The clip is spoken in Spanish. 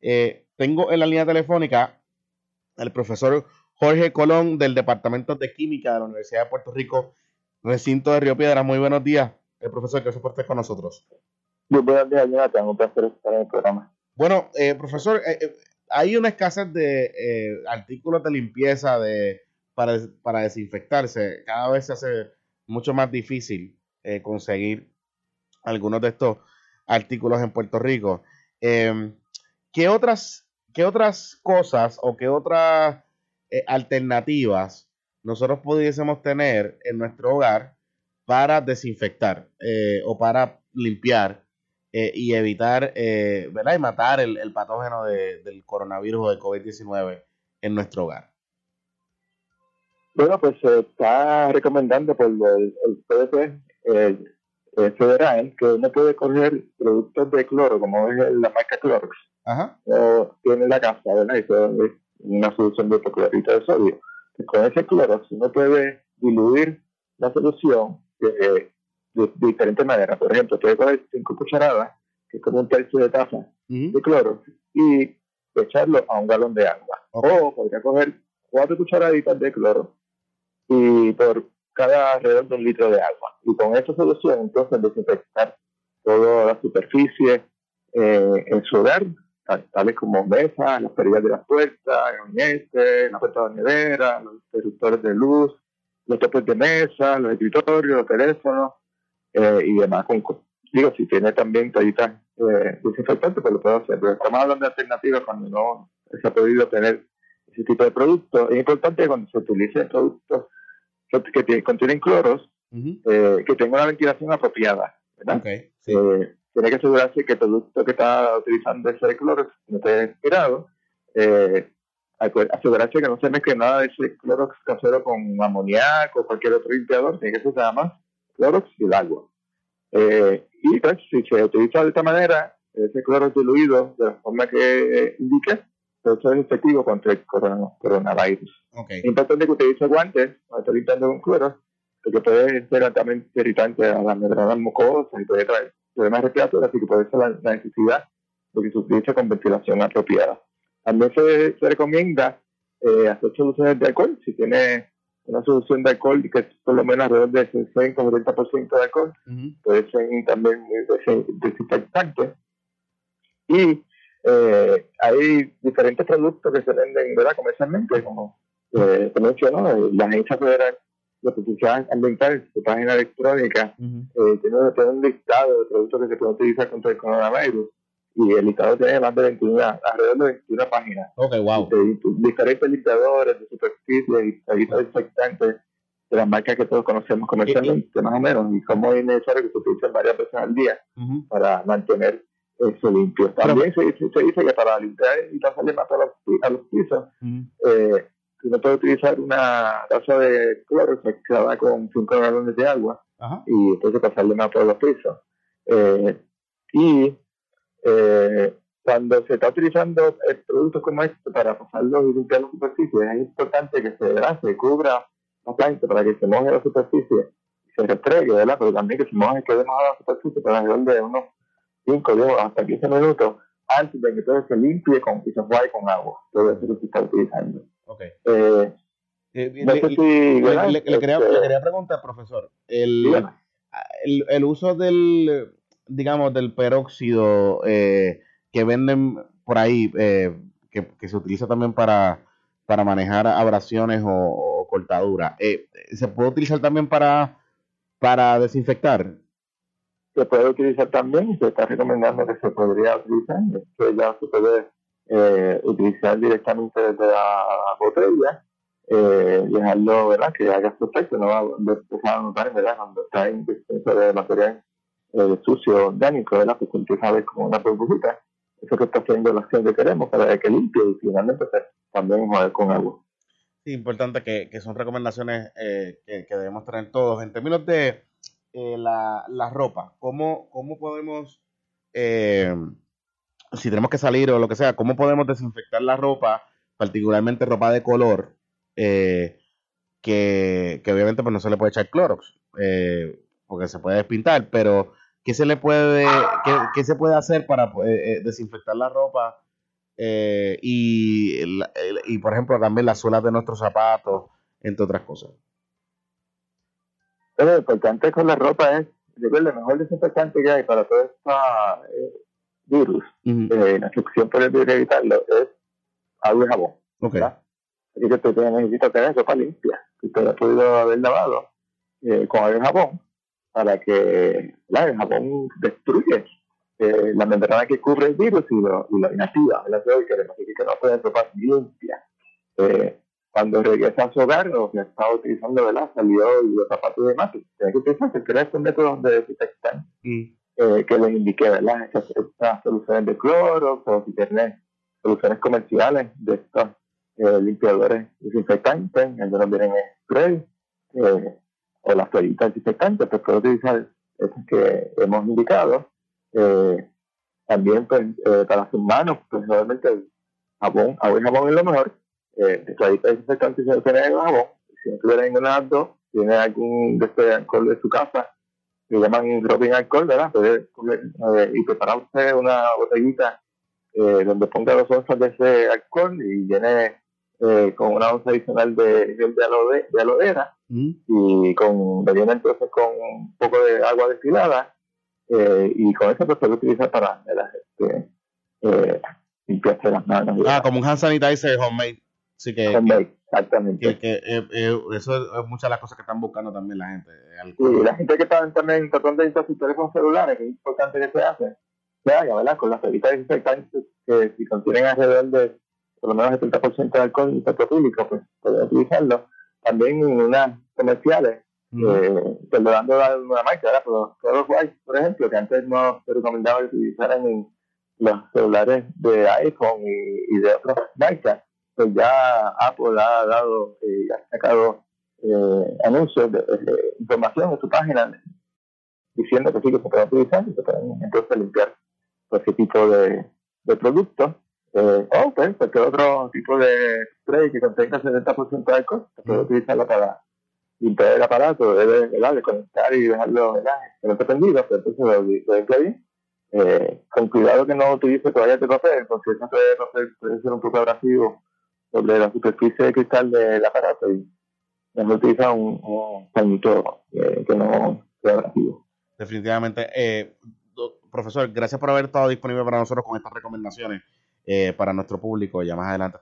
Eh, tengo en la línea telefónica al profesor Jorge Colón del Departamento de Química de la Universidad de Puerto Rico, recinto de Río Piedra. Muy buenos días, el eh, profesor, que por estar con nosotros. Muy buenos días, Jonathan. Un placer estar en el programa. Bueno, eh, profesor, hay una escasez de artículos de limpieza de, para, para, desinfectarse. Cada vez se hace mucho más difícil conseguir algunos de estos artículos en Puerto Rico. Em, ¿qué, otras, ¿Qué otras cosas o qué otras eh, alternativas nosotros pudiésemos tener en nuestro hogar para desinfectar eh, o para limpiar eh, y evitar, ¿verdad? Y matar el, patógeno del coronavirus o del COVID-19 en nuestro hogar? Bueno, pues se está recomendando por el, el eh, federal que uno puede coger productos de cloro, como es la marca Clorox, o tiene la casa, ¿verdad? Y es una solución de hipoclorito de sodio. Y con ese Clorox uno puede diluir la solución de, diferentes maneras. Por ejemplo, puede coger cinco cucharadas, que es como un tercio de taza de Clorox, y echarlo a un galón de agua. O podría coger cuatro cucharaditas de cloro y por cada alrededor de un litro de agua. Y con esa solución, entonces, desinfectar toda la superficie eh, en su hogar, tales como mesas, las perillas de las puertas, gabinetes, la puerta de nevera, los interruptores de luz, los topes de mesa, los escritorios, los teléfonos eh, y demás. digo, si tiene también toallitas eh, desinfectantes, pues lo puedo hacer. Pero estamos hablando de alternativas cuando no se ha podido tener ese tipo de productos. Es importante que cuando se utilicen productos que contienen cloros, eh, que tenga una ventilación apropiada. ¿verdad? Eh, tiene que asegurarse que el producto que está utilizando ese cloro no esté expirado. Eh, asegurarse que no se mezcle nada de ese clorox casero con amoníaco o cualquier otro limpiador, tiene que ser nada más clorox y el agua. y pues, si se utiliza de esta manera, ese cloro diluido de la forma que indique, eso es efectivo contra el coronavirus. Es importante que utilice guantes cuando esté limpiando con cloro, porque puede ser altamente irritante a las membranas mucosas y puede traer problemas respiratorios, así que puede ser la, necesidad de que se utilice con ventilación apropiada. También se, se recomienda eh, hacer soluciones de alcohol, si tiene una solución de alcohol que es por lo menos alrededor del 60 o 70% de alcohol, puede ser también desinfectante. Y eh, hay diferentes productos que se venden ¿verdad? comercialmente, como eh, mencionó, eh, la Agencia Federal de Protección Ambiental, en su página electrónica, eh, tiene, un listado de productos que se pueden utilizar contra el coronavirus. Y el listado tiene más de 21, alrededor de 21 páginas. Okay, wow. De, diferentes limpiadores de superficie y desinfectantes de las marcas que todos conocemos comercialmente, más o menos, y cómo es necesario que se utilicen varias veces al día para mantener eso limpio. También se, se, dice que para limpiar y pasarle más a los, a los pisos, eh, uno puede utilizar una taza de cloro mezclada con 5 galones de agua y entonces pasarle más por los pisos. Eh, y eh, cuando se está utilizando productos como este para pasarlos y limpiar la superficie, es importante que se, se cubra bastante para que se moje la superficie y se restregue, ¿verdad? pero también que se moje, quede mojada la superficie para alrededor de unos 5, 10 hasta 15 minutos antes de que todo se limpie con, y se con agua. Todo eso que se está utilizando. Okay. Eh, eh, le, quería, le, quería, preguntar, profesor, el, el, uso del, digamos, del peróxido eh, que venden por ahí, que, que, se utiliza también para, para manejar abrasiones o, o cortaduras, ¿se puede utilizar también para, para desinfectar? se puede utilizar también se está recomendando que se podría utilizar. Esto ya se puede eh, utilizar directamente desde la botella, eh, dejarlo, ¿verdad? Que haga su efecto, no va a empezar a notar, ¿verdad? Cuando está en presencia de material eh, sucio, orgánico, ¿verdad? Pues empieza a ver como una burbujita. Eso que está haciendo la acción que queremos para que limpie y finalmente pues, también jugar con agua. Sí, importante que, que son recomendaciones eh, que, que debemos tener todos. En términos de eh, la, la, ropa? ¿Cómo, cómo podemos, eh, si tenemos que salir o lo que sea, cómo podemos desinfectar la ropa, particularmente ropa de color, eh, que, que, obviamente pues no se le puede echar Clorox, porque se puede despintar, pero ¿qué se le puede, qué, qué se puede hacer para desinfectar la ropa eh, y, y, por ejemplo, también las suelas de nuestros zapatos, entre otras cosas. Pero lo importante con la ropa es, yo creo, el mejor desinfectante que hay para todo este virus, eh, la sección por el virus evitarlo, es agua y jabón. Okay. Así que usted necesita tener ropa limpia, que usted ha podido haber lavado eh, con agua y jabón, para que la, el jabón destruye eh, la membrana que cubre el virus y lo, y lo inactiva. ¿verdad? Que queremos decir que no puede ropa limpia. Eh, cuando regresa a su hogar o que está utilizando ¿verdad? salió y los zapatos y demás, tiene que utilizar estos métodos de desinfectar mm. Eh, que les indique ¿verdad? Estas, soluciones de cloro o si tiene soluciones comerciales de estos eh, limpiadores desinfectantes, algunos vienen en spray eh, o las toallitas desinfectantes, pues puede utilizar esas que hemos indicado. Eh, también pues, eh, para sus manos, pues obviamente el jabón, agua y jabón es lo mejor eh, toallitas desinfectantes se tiene en el jabón. Si no tuviera ninguna de dos, tiene algún de este de su casa, que llaman dropping alcohol, ¿verdad? Puede eh, y preparar usted una botellita eh, donde ponga dos onzas de ese alcohol y llene eh, con una onza adicional de gel de aloe, de aloe vera mm. y con rellena entonces con un poco de agua destilada eh, y con eso pues puede utilizar para este, eh, limpiarse las manos. Ah, como un hand sanitizer homemade. Sí, que, exactamente. Que, eh, eh, eso es, muchas de las cosas que están buscando también la gente. Sí, la gente que está también tratando de instalar sus teléfonos celulares, que es importante que se hace, se haga, ¿verdad? Con las cebitas desinfectantes que si contienen alrededor de por lo menos el 70% de alcohol y petropúblico, pues pueden utilizarlo. También en unas comerciales, eh, dando una marca, ¿verdad? Pero Color White, por ejemplo, que antes no se recomendaba que utilizaran en los celulares de iPhone y, y de otras marcas pues ya Apple ha dado, eh, ha sacado eh, anuncios de, información en su página diciendo que sí que se puede utilizar y se pueden entonces limpiar ese tipo de, de productos. Eh, o pues, cualquier otro tipo de spray que contenga 70% de alcohol, se puede utilizarlo para limpiar el aparato, debe de conectar y dejarlo ¿verdad? no esté prendido, pero entonces lo, lo limpia bien. Eh, con cuidado que no utilice toallas de papel, porque de papel puede ser un poco abrasivo sobre la superficie de cristal del aparato y mejor utiliza un, un eh, que no sea abrasivo. Definitivamente. Eh, profesor, gracias por haber estado disponible para nosotros con estas recomendaciones eh, para nuestro público. Ya más adelante